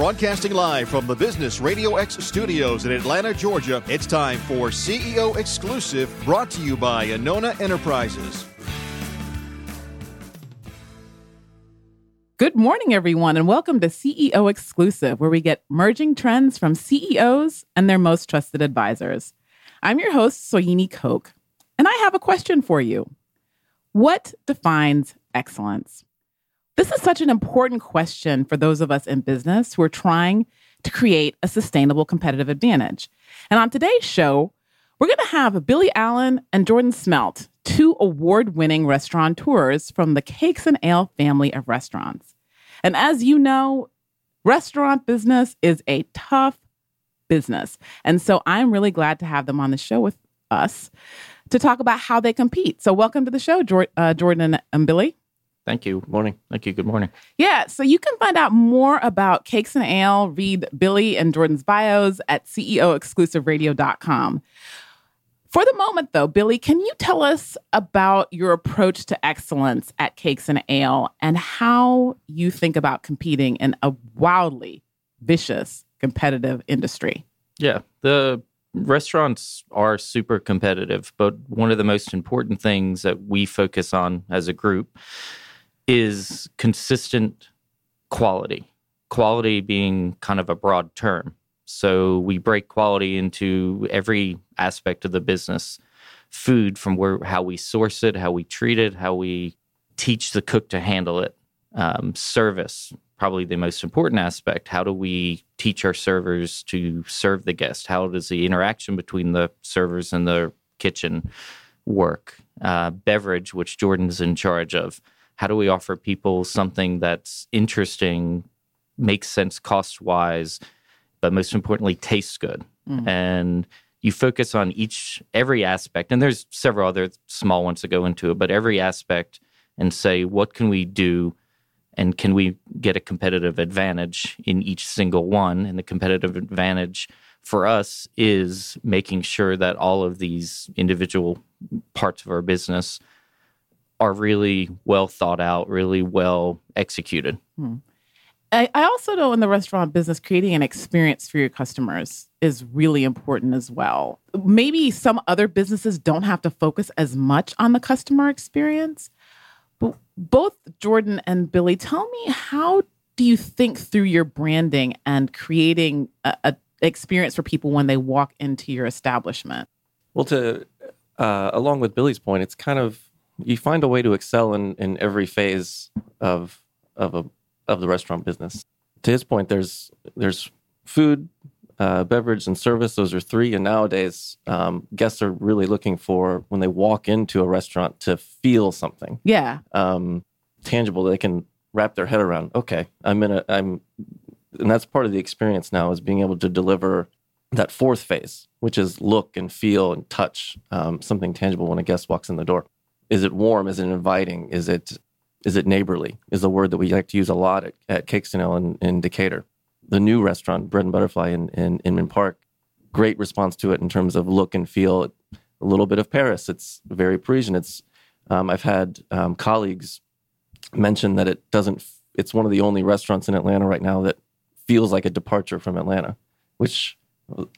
Broadcasting live from the Business Radio X studios in Atlanta, Georgia, it's time for CEO Exclusive, brought to you by Anona Enterprises. Good morning, everyone, and welcome to CEO Exclusive, where we get merging trends from CEOs and their most trusted advisors. I'm your host, Soyini Koch, and I have a question for you. What defines excellence? This is such an important question for those of us in business who are trying to create a sustainable competitive advantage. And on today's show, we're going to have Billy Allen and Jordan Smelt, two award winning restaurateurs from the Cakes and Ale family of restaurants. And as you know, restaurant business is a tough business. And so I'm really glad to have them on the show with us to talk about how they compete. So, welcome to the show, uh, Jordan and Billy. Thank you. Morning. Thank you. Good morning. Yeah. So you can find out more about Cakes and Ale, read Billy and Jordan's bios at CEOexclusiveradio.com. For the moment, though, Billy, can you tell us about your approach to excellence at Cakes and Ale and how you think about competing in a wildly vicious competitive industry? Yeah. The restaurants are super competitive, but one of the most important things that we focus on as a group is consistent quality. Quality being kind of a broad term. So we break quality into every aspect of the business. Food from where how we source it, how we treat it, how we teach the cook to handle it. Um, service, probably the most important aspect. How do we teach our servers to serve the guest? How does the interaction between the servers and the kitchen work? Uh, beverage, which Jordan's in charge of how do we offer people something that's interesting, makes sense cost wise, but most importantly, tastes good? Mm. And you focus on each, every aspect, and there's several other small ones that go into it, but every aspect and say, what can we do? And can we get a competitive advantage in each single one? And the competitive advantage for us is making sure that all of these individual parts of our business are really well thought out, really well executed. Hmm. I, I also know in the restaurant business, creating an experience for your customers is really important as well. Maybe some other businesses don't have to focus as much on the customer experience. But both Jordan and Billy, tell me how do you think through your branding and creating a, a experience for people when they walk into your establishment? Well, to uh, along with Billy's point, it's kind of you find a way to excel in, in every phase of of a of the restaurant business. To his point, there's there's food, uh, beverage, and service. Those are three. And nowadays, um, guests are really looking for when they walk into a restaurant to feel something. Yeah. Um, tangible. They can wrap their head around. Okay, I'm in a. I'm, and that's part of the experience now is being able to deliver that fourth phase, which is look and feel and touch um, something tangible when a guest walks in the door. Is it warm? Is it inviting? Is it is it neighborly? Is the word that we like to use a lot at, at Cakes and Ale in, in Decatur. The new restaurant, Bread and Butterfly in, in Inman Park, great response to it in terms of look and feel. A little bit of Paris. It's very Parisian. It's um, I've had um, colleagues mention that it doesn't. It's one of the only restaurants in Atlanta right now that feels like a departure from Atlanta, which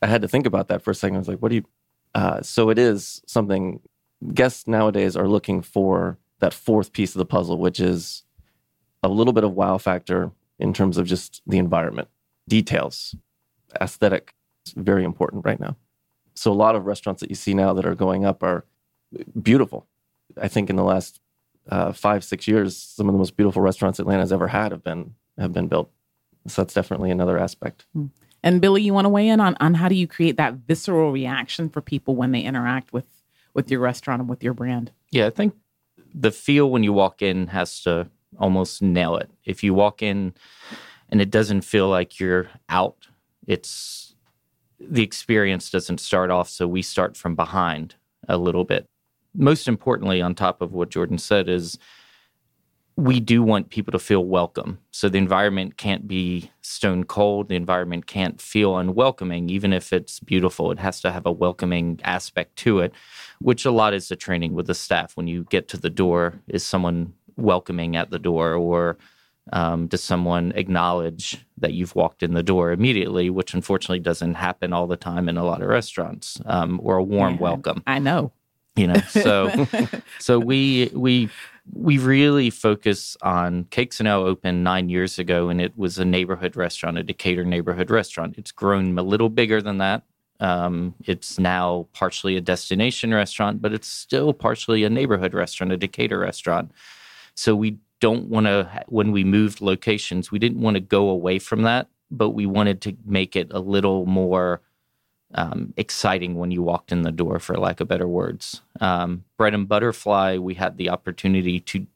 I had to think about that for a second. I was like, what do you? Uh, so it is something guests nowadays are looking for that fourth piece of the puzzle, which is a little bit of wow factor in terms of just the environment, details, aesthetic. Very important right now. So a lot of restaurants that you see now that are going up are beautiful. I think in the last uh, five six years, some of the most beautiful restaurants Atlanta's ever had have been have been built. So that's definitely another aspect. Hmm. And Billy, you want to weigh in on on how do you create that visceral reaction for people when they interact with with your restaurant and with your brand? Yeah, I think the feel when you walk in has to almost nail it. If you walk in and it doesn't feel like you're out, it's the experience doesn't start off. So we start from behind a little bit. Most importantly, on top of what Jordan said, is we do want people to feel welcome. So the environment can't be stone cold. The environment can't feel unwelcoming, even if it's beautiful. It has to have a welcoming aspect to it, which a lot is the training with the staff. When you get to the door, is someone welcoming at the door or um, does someone acknowledge that you've walked in the door immediately, which unfortunately doesn't happen all the time in a lot of restaurants, um, or a warm Yeah, welcome. I know. You know, so so we we we really focus on Cakes and Ale opened nine years ago, and it was a neighborhood restaurant, a Decatur neighborhood restaurant. It's grown a little bigger than that. Um, it's now partially a destination restaurant, but it's still partially a neighborhood restaurant, a Decatur restaurant. So we don't want to. When we moved locations, we didn't want to go away from that, but we wanted to make it a little more um, exciting when you walked in the door, for lack of better words. Um, Bread and Butterfly, we had the opportunity to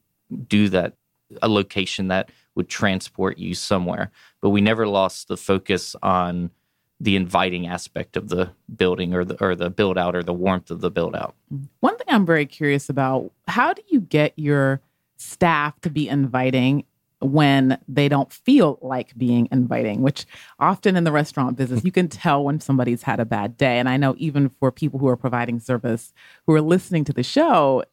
do that, a location that would transport you somewhere, but we never lost the focus on the inviting aspect of the building or the or the build out or the warmth of the build out. One thing I'm very curious about how do you get your staff to be inviting when they don't feel like being inviting, which often in the restaurant business, you can tell when somebody's had a bad day. And I know even for people who are providing service who are listening to the show,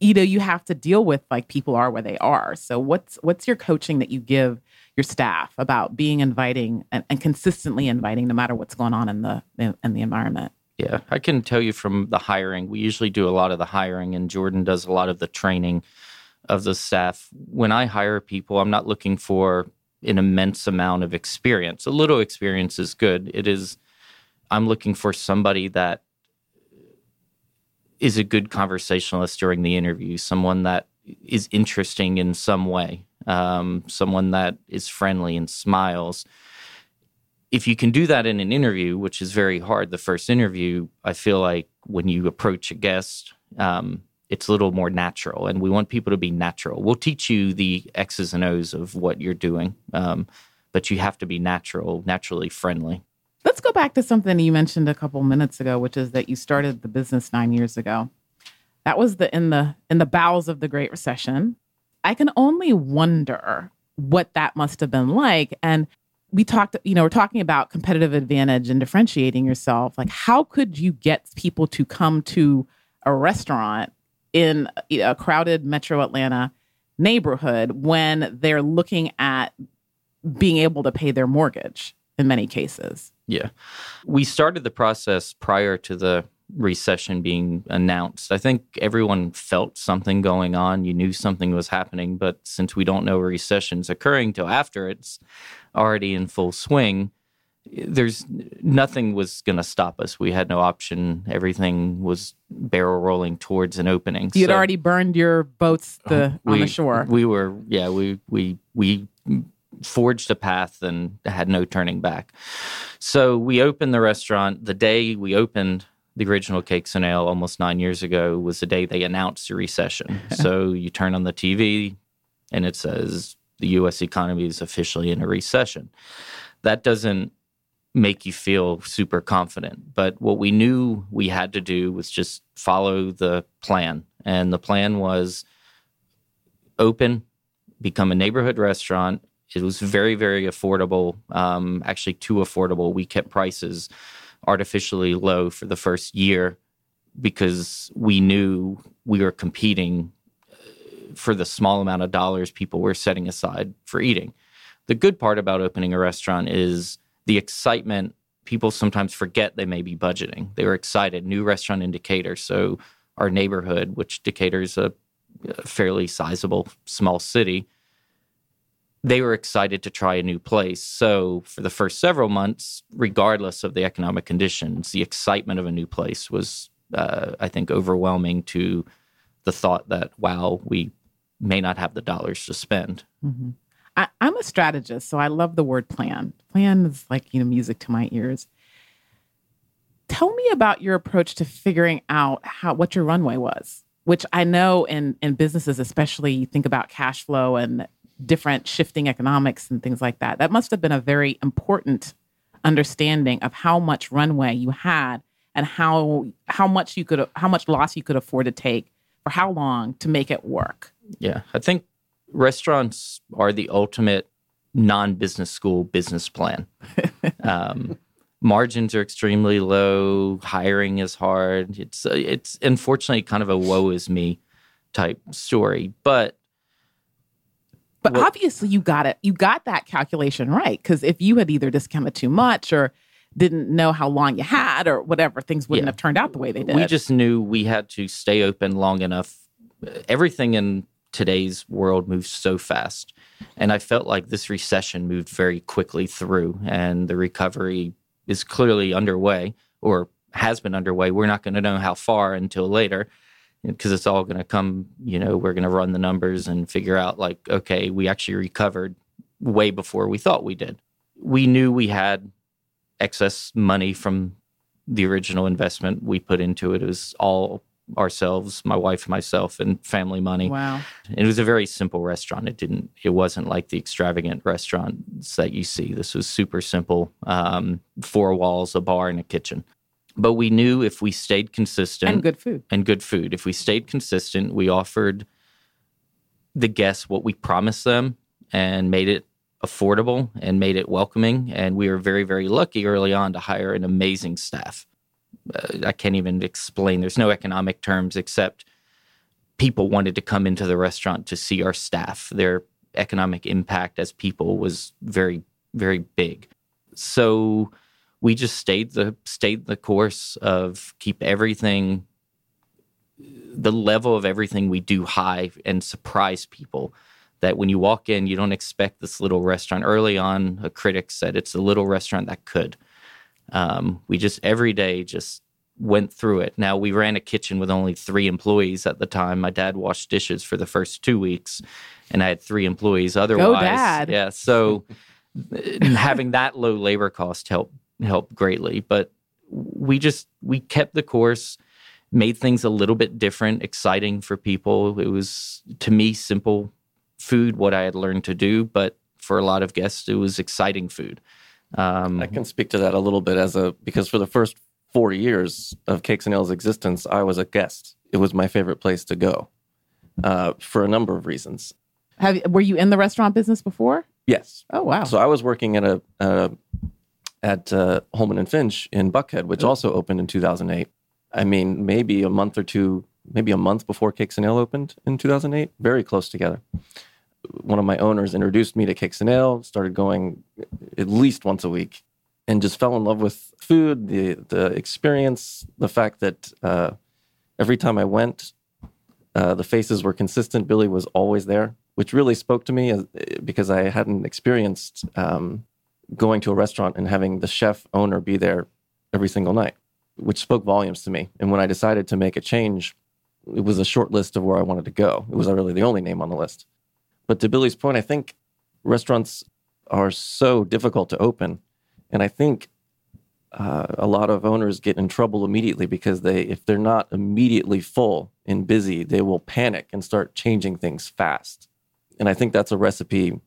you know, you have to deal with like people are where they are. So what's what's your coaching that you give your staff about being inviting and, and consistently inviting no matter what's going on in the in, in the environment? Yeah, I can tell you from the hiring. We usually do a lot of the hiring, and Jordan does a lot of the training of the staff. When I hire people, I'm not looking for an immense amount of experience. A little experience is good. It is, I'm looking for somebody that is a good conversationalist during the interview, someone that is interesting in some way, um, someone that is friendly and smiles if you can do that in an interview, which is very hard, the first interview, I feel like when you approach a guest, um, it's a little more natural. And we want people to be natural. We'll teach you the X's and O's of what you're doing, um, but you have to be natural, naturally friendly. Let's go back to something you mentioned a couple minutes ago, which is that you started the business nine years ago. That was the in the in the bowels of the Great Recession. I can only wonder what that must have been like. And we talked, you know, we're talking about competitive advantage and differentiating yourself. Like, how could you get people to come to a restaurant in a crowded metro Atlanta neighborhood when they're looking at being able to pay their mortgage in many cases? Yeah. We started the process prior to the recession being announced. I think everyone felt something going on. You knew something was happening, but since we don't know a recession's occurring till after it's already in full swing, there's nothing was going to stop us. We had no option. Everything was barrel rolling towards an opening. You had So- already burned your boats the, uh-huh. on the shore. we were, yeah, we we we forged a path and had no turning back. So we opened the restaurant. The day we opened the original Cakes and Ale almost nine years ago was the day they announced the recession. so you turn on the TV and it says the U.S. economy is officially in a recession. That doesn't make you feel super confident. But what we knew we had to do was just follow the plan. And the plan was open, become a neighborhood restaurant. It was very, very affordable, um, actually, too affordable. We kept prices artificially low for the first year because we knew we were competing uh, for the small amount of dollars people were setting aside for eating. The good part about opening a restaurant is the excitement. People sometimes forget they may be budgeting. They were excited. New restaurant in Decatur. So, our neighborhood, which Decatur is a a fairly sizable small city, they were excited to try a new place. So, for the first several months, regardless of the economic conditions, the excitement of a new place was, uh, I think, overwhelming to the thought that, wow, we may not have the dollars to spend. Mhm. I, I'm a strategist, so I love the word plan. Plan is like, you know, music to my ears. Tell me about your approach to figuring out how what your runway was, which I know in in businesses, especially you think about cash flow and different shifting economics and things like that. That must have been a very important understanding of how much runway you had and how how much you could how much loss you could afford to take for how long to make it work. Yeah, I think restaurants are the ultimate non-business school business plan. um, margins are extremely low. Hiring is hard. It's uh, it's unfortunately kind of a woe is me type story. But But What- obviously, you got it. You got that calculation right because if you had either discounted too much or didn't know how long you had or whatever, things wouldn't Yeah. have turned out the way they did. we just knew we had to stay open long enough. Everything in today's world moves so fast. And I felt like this recession moved very quickly through, and the recovery is clearly underway or has been underway. We're not going to know how far until later because it's all going to come, you know, we're going to run the numbers and figure out, like, okay, we actually recovered way before we thought we did. We knew we had excess money from the original investment we put into it. It was all ourselves, my wife, myself, and family money. wow. It was a very simple restaurant. It didn't. It wasn't like the extravagant restaurants that you see. This was super simple. Um, four walls, a bar, and a kitchen. But we knew if we stayed consistent And good food. and good food, if we stayed consistent, we offered the guests what we promised them and made it affordable and made it welcoming. And we were very, very lucky early on to hire an amazing staff. Uh, I can't even explain. There's no economic terms except people wanted to come into the restaurant to see our staff. Their economic impact as people was very, very big. So we just stayed the stayed the course of keep everything the level of everything we do high and surprise people. That when you walk in you don't expect this little restaurant. Early on a critic said it's a little restaurant that could. Um, we just every day just went through it. Now we ran a kitchen with only three employees at the time. My dad washed dishes for the first two weeks and i had three employees otherwise. yeah so having that low labor cost helped helped greatly but we just we kept the course made things a little bit different exciting for people it was to me simple food what i had learned to do but for a lot of guests it was exciting food um, I can speak to that a little bit as a because for the first four years of Cakes and Ale's existence, I was a guest. It was my favorite place to go uh, for a number of reasons. Have were you in the restaurant business before? Yes, Oh wow. so I was working at a uh, at uh, Holeman and Finch in Buckhead, which also opened in 2008. I mean, maybe a month or two, maybe a month before Cakes and Ale opened in 2008. Very close together. One of my owners introduced me to Cakes and Ale. Started going at least once a week, and just fell in love with food, the the experience, the fact that uh, every time I went, uh, the faces were consistent. Billy was always there, which really spoke to me as, because I hadn't experienced um, going to a restaurant and having the chef owner be there every single night, which spoke volumes to me. And when I decided to make a change, it was a short list of where I wanted to go. It was really the only name on the list. But to Billy's point, I think restaurants are so difficult to open, and I think uh, a lot of owners get in trouble immediately because they, if they're not immediately full and busy, they will panic and start changing things fast. And I think that's a recipe,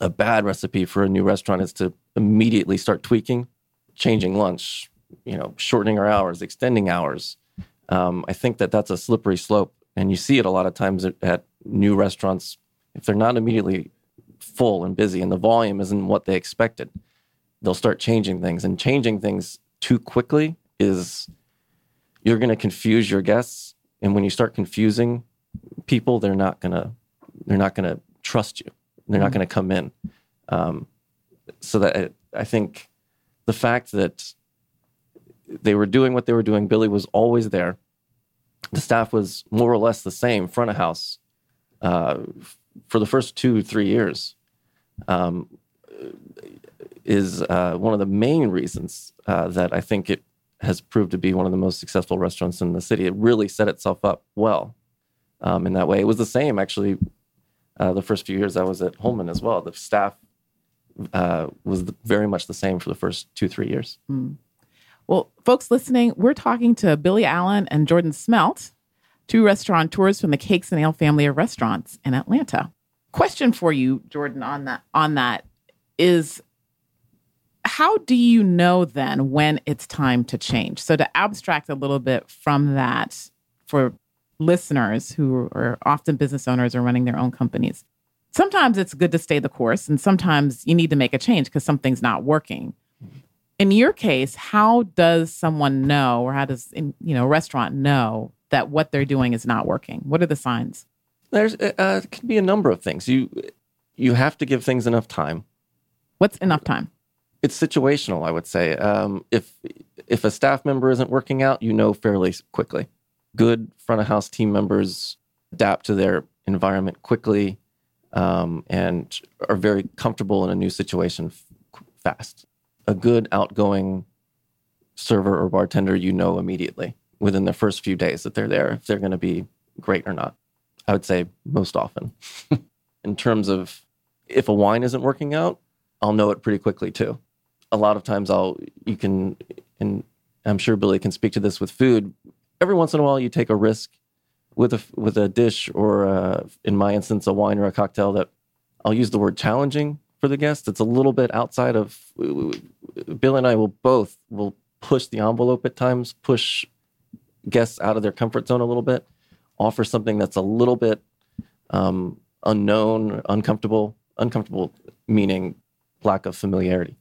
a bad recipe for a new restaurant is to immediately start tweaking, changing lunch, you know, shortening our hours, extending hours. Um, I think that that's a slippery slope, and you see it a lot of times at, at new restaurants if they're not immediately full and busy, and the volume isn't what they expected they'll start changing things and changing things too quickly is you're going to confuse your guests and when you start confusing people they're not going to they're not going to trust you they're not going to come in um, so that I, I think the fact that they were doing what they were doing billy was always there the staff was more or less the same front of house uh, for the first two three years um, is uh, one of the main reasons uh, that I think it has proved to be one of the most successful restaurants in the city. It really set itself up well um, in that way. It was the same actually. Uh, the first few years I was at Holeman as well. The staff uh, was very much the same for the first two three years. Well, folks listening, we're talking to Billy Allen and Jordan Smelt, two restaurateurs from the Cakes and Ale family of restaurants in Atlanta. Question for you, Jordan, on that on that is how do you know then when it's time to change? So to abstract a little bit from that for listeners who are often business owners or running their own companies. Sometimes it's good to stay the course and sometimes you need to make a change because something's not working in your case, how does someone know, or how does in, you know a restaurant know that what they're doing is not working? What are the signs? There's uh, it can be a number of things. You you have to give things enough time. What's enough time? It's situational, I would say. Um, if if a staff member isn't working out, you know fairly quickly. Good front of house team members adapt to their environment quickly um, and are very comfortable in a new situation f- fast. A good outgoing server or bartender, you know immediately within the first few days that they're there if they're going to be great or not. I would say most often. in terms of if a wine isn't working out, I'll know it pretty quickly too. A lot of times I'll you can and I'm sure Billy can speak to this with food. Every once in a while you take a risk with a with a dish or uh, in my instance a wine or a cocktail that I'll use the word challenging for the guest. It's a little bit outside of Bill and I will both will push the envelope at times, push guests out of their comfort zone a little bit, offer something that's a little bit um, unknown, uncomfortable. Uncomfortable meaning lack of familiarity,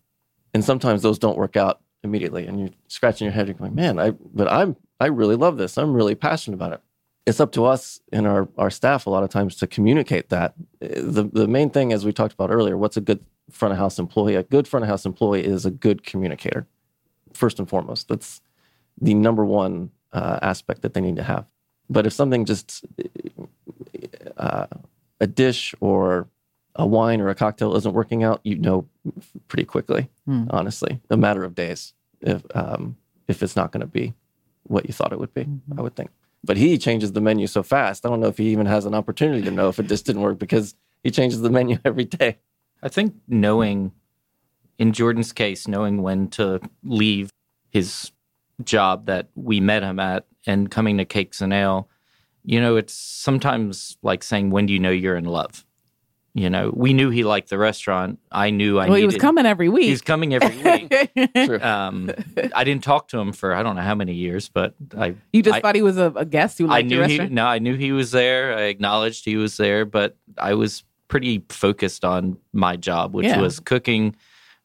and sometimes those don't work out immediately, and you're scratching your head. You're going, "Man, I but I'm I really love this. I'm really passionate about it." It's up to us and our our staff a lot of times to communicate that. The the main thing, as we talked about earlier, what's a good front of house employee? A good front of house employee is a good communicator, first and foremost. That's the number one uh, aspect that they need to have. But if something just uh, a dish or a wine or a cocktail isn't working out, you know pretty quickly. Hmm. Honestly, a matter of days if um, if it's not going to be what you thought it would be. Mhm. I would think. But he changes the menu so fast. I don't know if he even has an opportunity to know if it just didn't work because he changes the menu every day. I think knowing, in Jordan's case, knowing when to leave his job that we met him at and coming to Cakes and Ale, you know, it's sometimes like saying, when do you know you're in love? You know, we knew he liked the restaurant. I knew I well, needed. he was coming every week. He's coming every week. Um, I didn't talk to him for I don't know how many years, but I you just I- thought he was a, a guest who I liked your knew he restaurant. no, I knew he was there. I acknowledged he was there, but I was pretty focused on my job, which Yeah. was cooking,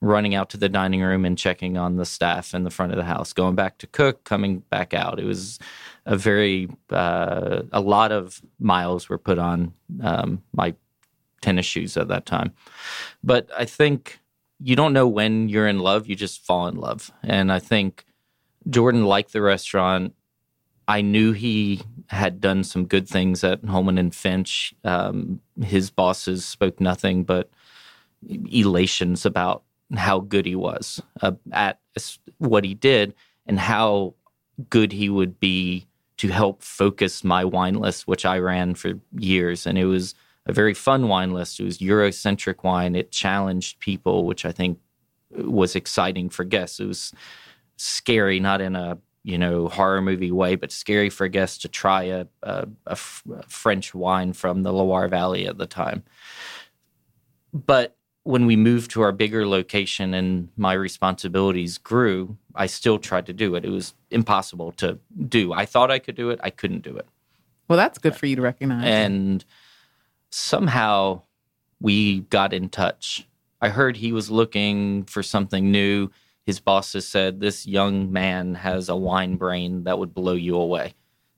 running out to the dining room and checking on the staff in the front of the house, going back to cook, coming back out. It was a very uh, a lot of miles were put on um, my tennis shoes at that time. But I think you don't know when you're in love, you just fall in love. And I think Jordan liked the restaurant. I knew he had done some good things at Holeman and Finch. Um, his bosses spoke nothing but elations about how good he was uh, at what he did and how good he would be to help focus my wine list, which I ran for years. And it was a very fun wine list. It was Eurocentric wine. It challenged people, which I think was exciting for guests. It was scary, not in a you know horror movie way, but scary for guests to try a, a, a F- a French wine from the Loire Valley at the time. But when we moved to our bigger location and my responsibilities grew, I still tried to do it. It was impossible to do. I thought I could do it. I couldn't do it. well, that's good for you to recognize. And somehow we got in touch. I heard he was looking for something new. His bosses said, This young man has a wine brain that would blow you away.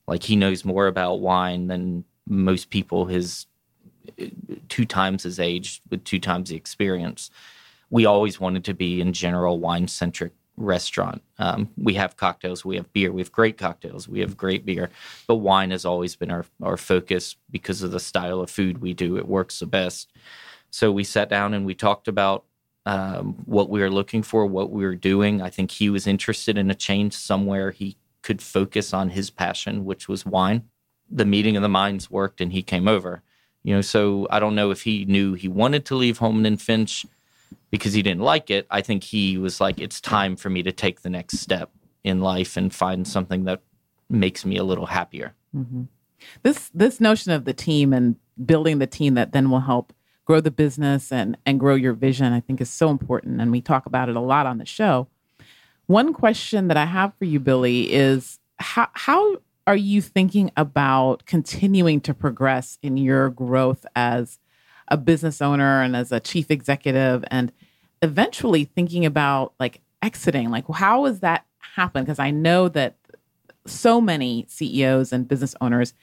Like he knows more about wine than most people his two times his age with two times the experience. We always wanted to be in general wine centric restaurant. Um, we have cocktails, we have beer, we have great cocktails, we have great beer, but wine has always been our, our focus because of the style of food we do. It works the best. So we sat down and we talked about um, what we were looking for, what we were doing. I think he was interested in a change somewhere he could focus on his passion, which was wine. The meeting of the minds worked and he came over. You know, so I don't know if he knew he wanted to leave Holeman and Finch because he didn't like it. I think he was like, it's time for me to take the next step in life and find something that makes me a little happier. Mhm. This this notion of the team and building the team that then will help grow the business and and grow your vision, I think is so important. And we talk about it a lot on the show. One question that I have for you, Billy, is how how are you thinking about continuing to progress in your growth as a business owner and as a chief executive and eventually thinking about like exiting like how does that happen because i know that so many CEOs and business owners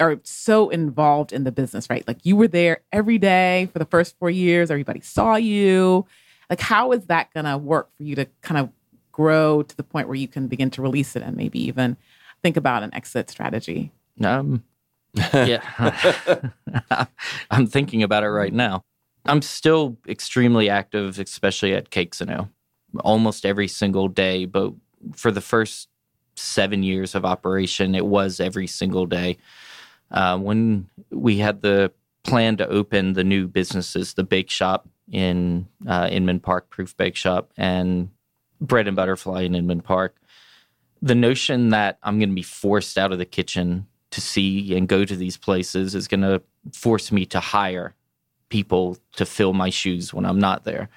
are so involved in the business, right? Like you were there every day for the first four years, everybody saw you. Like, how is that going to work for you to kind of grow to the point where you can begin to release it and maybe even think about an exit strategy? Um, yeah, I'm thinking about it right now. I'm still extremely active, especially at Cakes and almost every single day. But for the first seven years of operation, it was every single day. Uh, when we had the plan to open the new businesses, the bake shop in uh, Inman Park, Proof Bake Shop, and Bread and Butterfly in Inman Park, the notion that I'm going to be forced out of the kitchen to see and go to these places is going to force me to hire people to fill my shoes when I'm not there.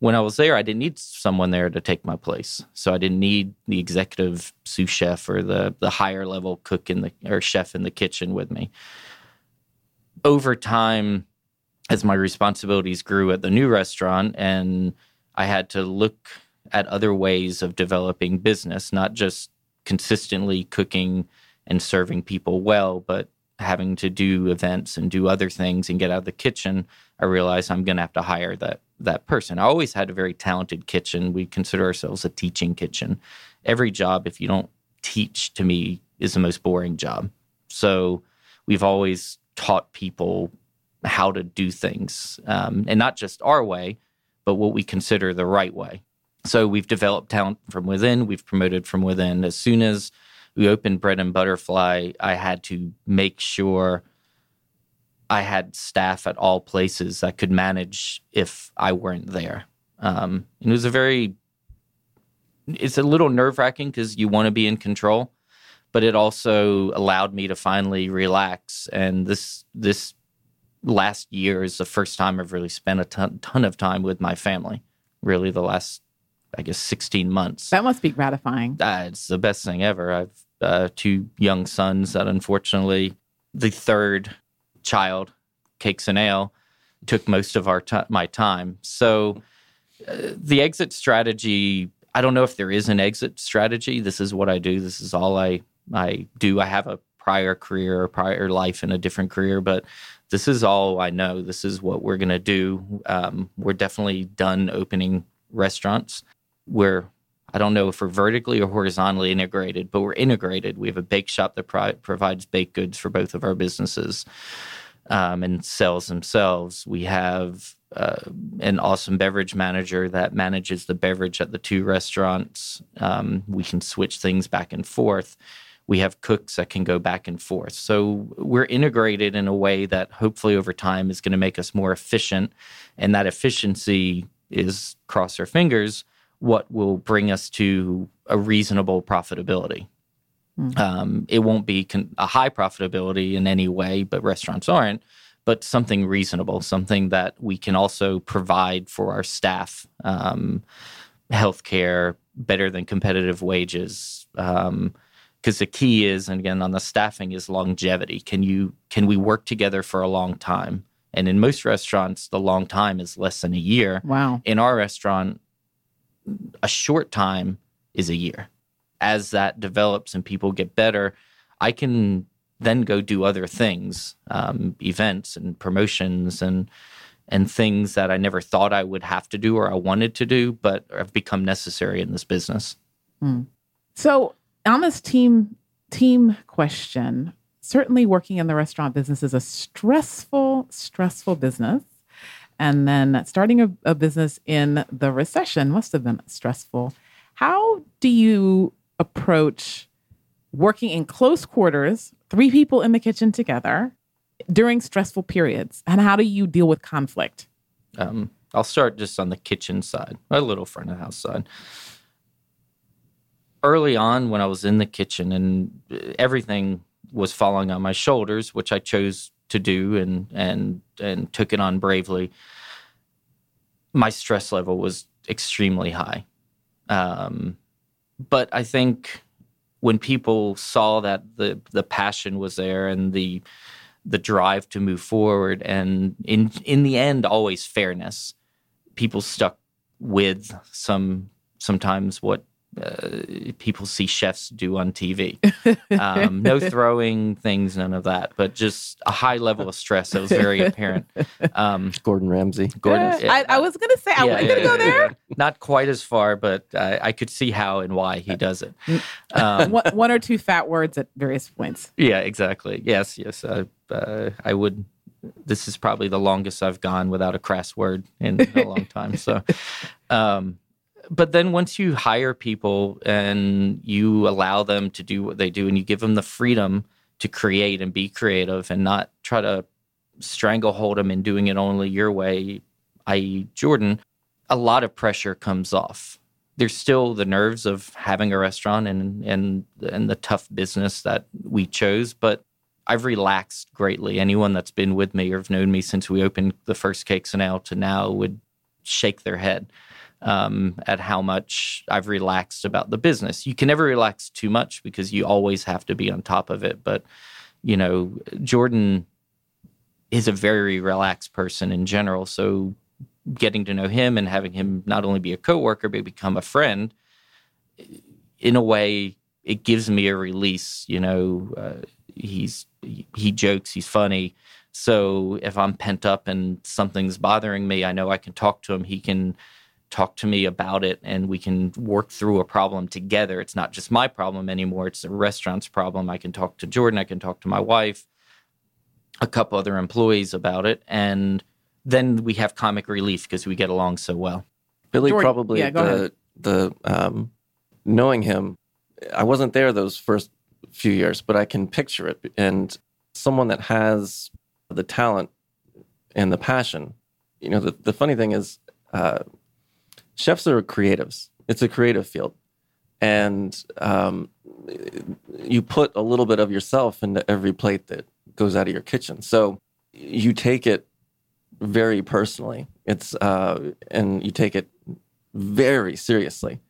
When I was there, I didn't need someone there to take my place. So I didn't need the executive sous chef or the the higher level cook in the or chef in the kitchen with me. Over time, as my responsibilities grew at the new restaurant and I had to look at other ways of developing business, not just consistently cooking and serving people well, but having to do events and do other things and get out of the kitchen, I realized I'm going to have to hire that that person. I always had a very talented kitchen. We consider ourselves a teaching kitchen. Every job, if you don't teach, to me, is the most boring job. So we've always taught people how to do things, um, and not just our way, but what we consider the right way. So we've developed talent from within. We've promoted from within. As soon as we opened Bread and Butterfly, I had to make sure I had staff at all places that could manage if I weren't there. Um, it was a very, it's a little nerve wracking because you want to be in control, but it also allowed me to finally relax. And this this last year is the first time I've really spent a ton, ton of time with my family. Really, the last I guess 16 months. That must be gratifying. Uh, it's the best thing ever. I've uh, two young sons that unfortunately the third child, Cakes and Ale, took most of our t- my time. So uh, the exit strategy, I don't know if there is an exit strategy. This is what I do. This is all I I do. I have a prior career or prior life in a different career, but this is all I know. This is what we're going to do. Um, we're definitely done opening restaurants. We're I don't know if we're vertically or horizontally integrated, but we're integrated. We have a bake shop that pro- provides baked goods for both of our businesses um, and sells themselves. We have uh, an awesome beverage manager that manages the beverage at the two restaurants. Um, we can switch things back and forth. We have cooks that can go back and forth. So we're integrated in a way that hopefully over time is going to make us more efficient. And that efficiency is, cross our fingers, what will bring us to a reasonable profitability. Mm-hmm. Um, it won't be con- a high profitability in any way, but restaurants aren't. But something reasonable, something that we can also provide for our staff, um, healthcare, better than competitive wages. Because um, the key is, and again on the staffing, is longevity. Can you can we work together for a long time? And in most restaurants, the long time is less than a year. Wow. In our restaurant, a short time is a year. As that develops and people get better, I can then go do other things, um, events and promotions and and things that I never thought I would have to do or I wanted to do, but have become necessary in this business. Hmm. So on this team team question, certainly working in the restaurant business is a stressful, stressful business. And then starting a, a business in the recession must have been stressful. How do you approach working in close quarters, three people in the kitchen together during stressful periods? And how do you deal with conflict? Um, I'll start just on the kitchen side, a little front of house side. Early on, when I was in the kitchen and everything was falling on my shoulders, which I chose to do and and and took it on bravely. My stress level was extremely high, um, but I think when people saw that the the passion was there and the the drive to move forward and in in the end always fairness people stuck with some sometimes what uh, people see chefs do on TV. Um, no throwing things, none of that, but just a high level of stress that was very apparent. Um, Gordon Ramsay. Gordon, I, I was gonna say I Yeah, wasn't yeah, gonna go there. yeah. Not quite as far, but I, I could see how and why he does it. Um, one, one or two fat words at various points. yeah, exactly. Yes, yes. Uh, uh, I would. This is probably the longest I've gone without a crass word in a long time. So, um, but then once you hire people and you allow them to do what they do, and you give them the freedom to create and be creative, and not try to stranglehold them in doing it only your way, i.e., Jordan, a lot of pressure comes off. There's still the nerves of having a restaurant and and and the tough business that we chose, but I've relaxed greatly. Anyone that's been with me or have known me since we opened the first Cakes and Ale to now would shake their head um, at how much I've relaxed about the business. You can never relax too much because you always have to be on top of it. But you know, Jordan is a very relaxed person in general. So getting to know him and having him not only be a coworker but become a friend, in a way, it gives me a release. You know, uh, he's he jokes, he's funny. So if I'm pent up and something's bothering me, I know I can talk to him. He can talk to me about it and we can work through a problem together. It's not just my problem anymore, it's the restaurant's problem. I can talk to Jordan, I can talk to my wife, a couple other employees about it. And then we have comic relief because we get along so well. Billy Jordan- probably yeah, go ahead. the the um, knowing him. I wasn't there those first few years, but I can picture it. And someone that has the talent and the passion. You know, the the funny thing is, uh, chefs are creatives. It's a creative field, and um, you put a little bit of yourself into every plate that goes out of your kitchen. So you take it very personally. It's uh, and you take it very seriously.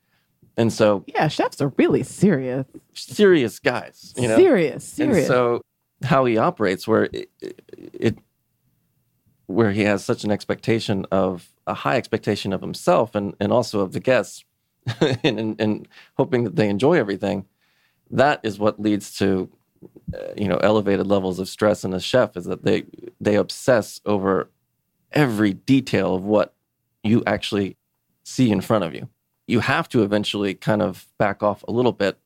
And so Yeah, chefs are really serious. serious guys, you know. serious, And serious. so how he operates, where it, it, where he has such an expectation of a high expectation of himself and and also of the guests, and, and and hoping that they enjoy everything. That is what leads to, uh, you know, elevated levels of stress in a chef. Is that they they obsess over every detail of what you actually see in front of you. You have to eventually kind of back off a little bit,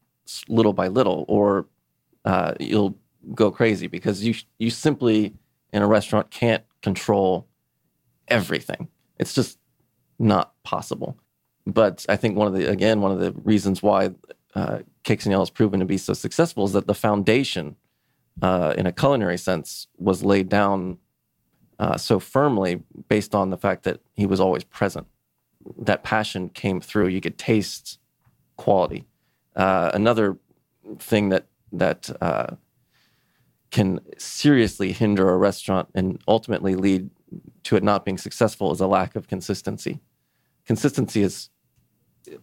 little by little, or uh, you'll go crazy because you you simply in a restaurant can't control everything. It's just not possible. But I think one of the again one of the reasons why uh, Cakes and Ale has proven to be so successful is that the foundation, uh, in a culinary sense, was laid down uh, so firmly based on the fact that he was always present. That passion came through. You could taste quality. Uh, another thing that that uh, can seriously hinder a restaurant and ultimately lead to it not being successful is a lack of consistency. Consistency is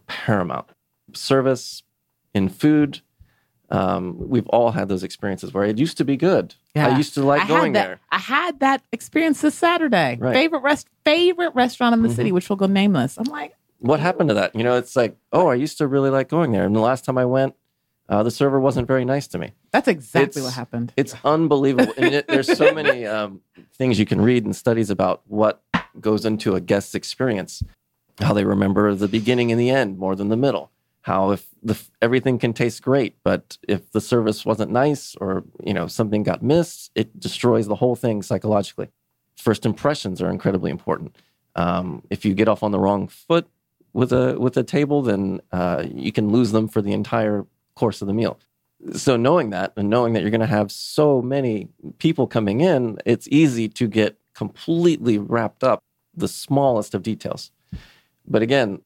paramount. Service in food. Um, we've all had those experiences where it used to be good. Yeah. I used to like I going that, there. I had that experience this Saturday. Right. Favorite rest, favorite restaurant in the Mhm. city, which will go nameless. I'm like, What happened to that? You know, it's like, oh, I used to really like going there, and the last time I went, uh, the server wasn't very nice to me. that's exactly It's- what happened. It's unbelievable. and it, there's so many um, things you can read and studies about what goes into a guest's experience, how they remember the beginning and the end more than the middle. How if the everything can taste great, but if the service wasn't nice or you know something got missed, it destroys the whole thing psychologically. First impressions are incredibly important. Um, if you get off on the wrong foot with a with a table, then uh, you can lose them for the entire course of the meal. So knowing that and knowing that you're going to have so many people coming in it's easy to get completely wrapped up the smallest of details. But again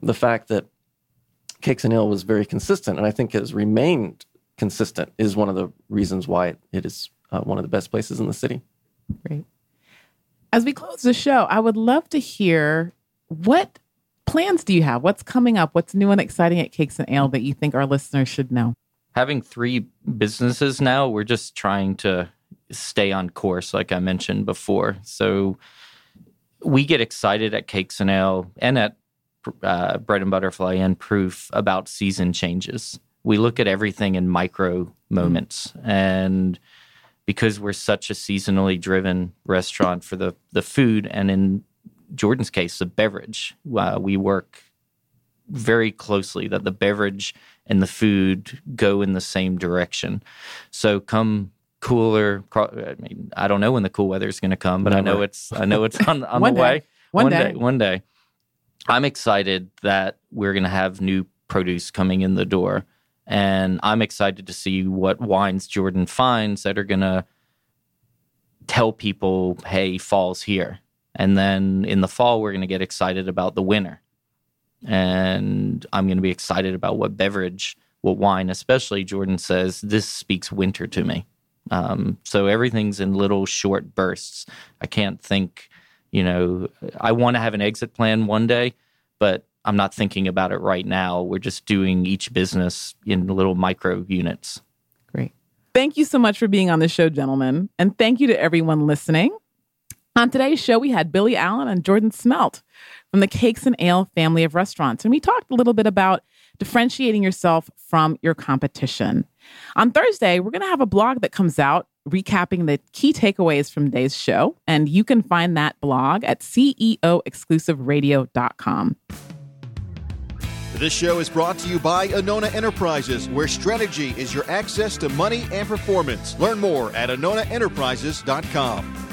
the fact that cakes and ale was very consistent and i think has remained consistent is one of the reasons why it is uh, one of the best places in the city. Great. As we close the show, I would love to hear what plans do you have? What's coming up? What's new and exciting at Cakes and Ale that you think our listeners should know? having three businesses now, we're just trying to stay on course, like I mentioned before. So we get excited at Cakes and Ale and at uh, Bread and Butterfly and Proof about season changes. We look at everything in micro moments. And because we're such a seasonally driven restaurant for the, the food, and in Jordan's case, the beverage, uh, we work very closely that the beverage and the food go in the same direction. So come cooler. I mean, I don't know when the cool weather is going to come, but Never. I know it's I know it's on, on the day. way. One, one day. day. One day. I'm excited that we're going to have new produce coming in the door, and I'm excited to see what wines Jordan finds that are going to tell people, "Hey, fall's here." And then in the fall, we're going to get excited about the winter, and I'm going to be excited about what beverage, what wine, especially Jordan says this speaks winter to me. Um, so everything's in little short bursts. I can't think, you know, I want to have an exit plan one day, but I'm not thinking about it right now. We're just doing each business in little micro units. Great. Thank you so much for being on the show, gentlemen. And thank you to everyone listening. On today's show, we had Billy Allen and Jordan Smelt from the Cakes and Ale family of restaurants. And we talked a little bit about differentiating yourself from your competition. On Thursday, we're going to have a blog that comes out recapping the key takeaways from today's show. And you can find that blog at CEOexclusiveradio.com. This show is brought to you by Anona Enterprises, where strategy is your access to money and performance. Learn more at AnonaEnterprises.com.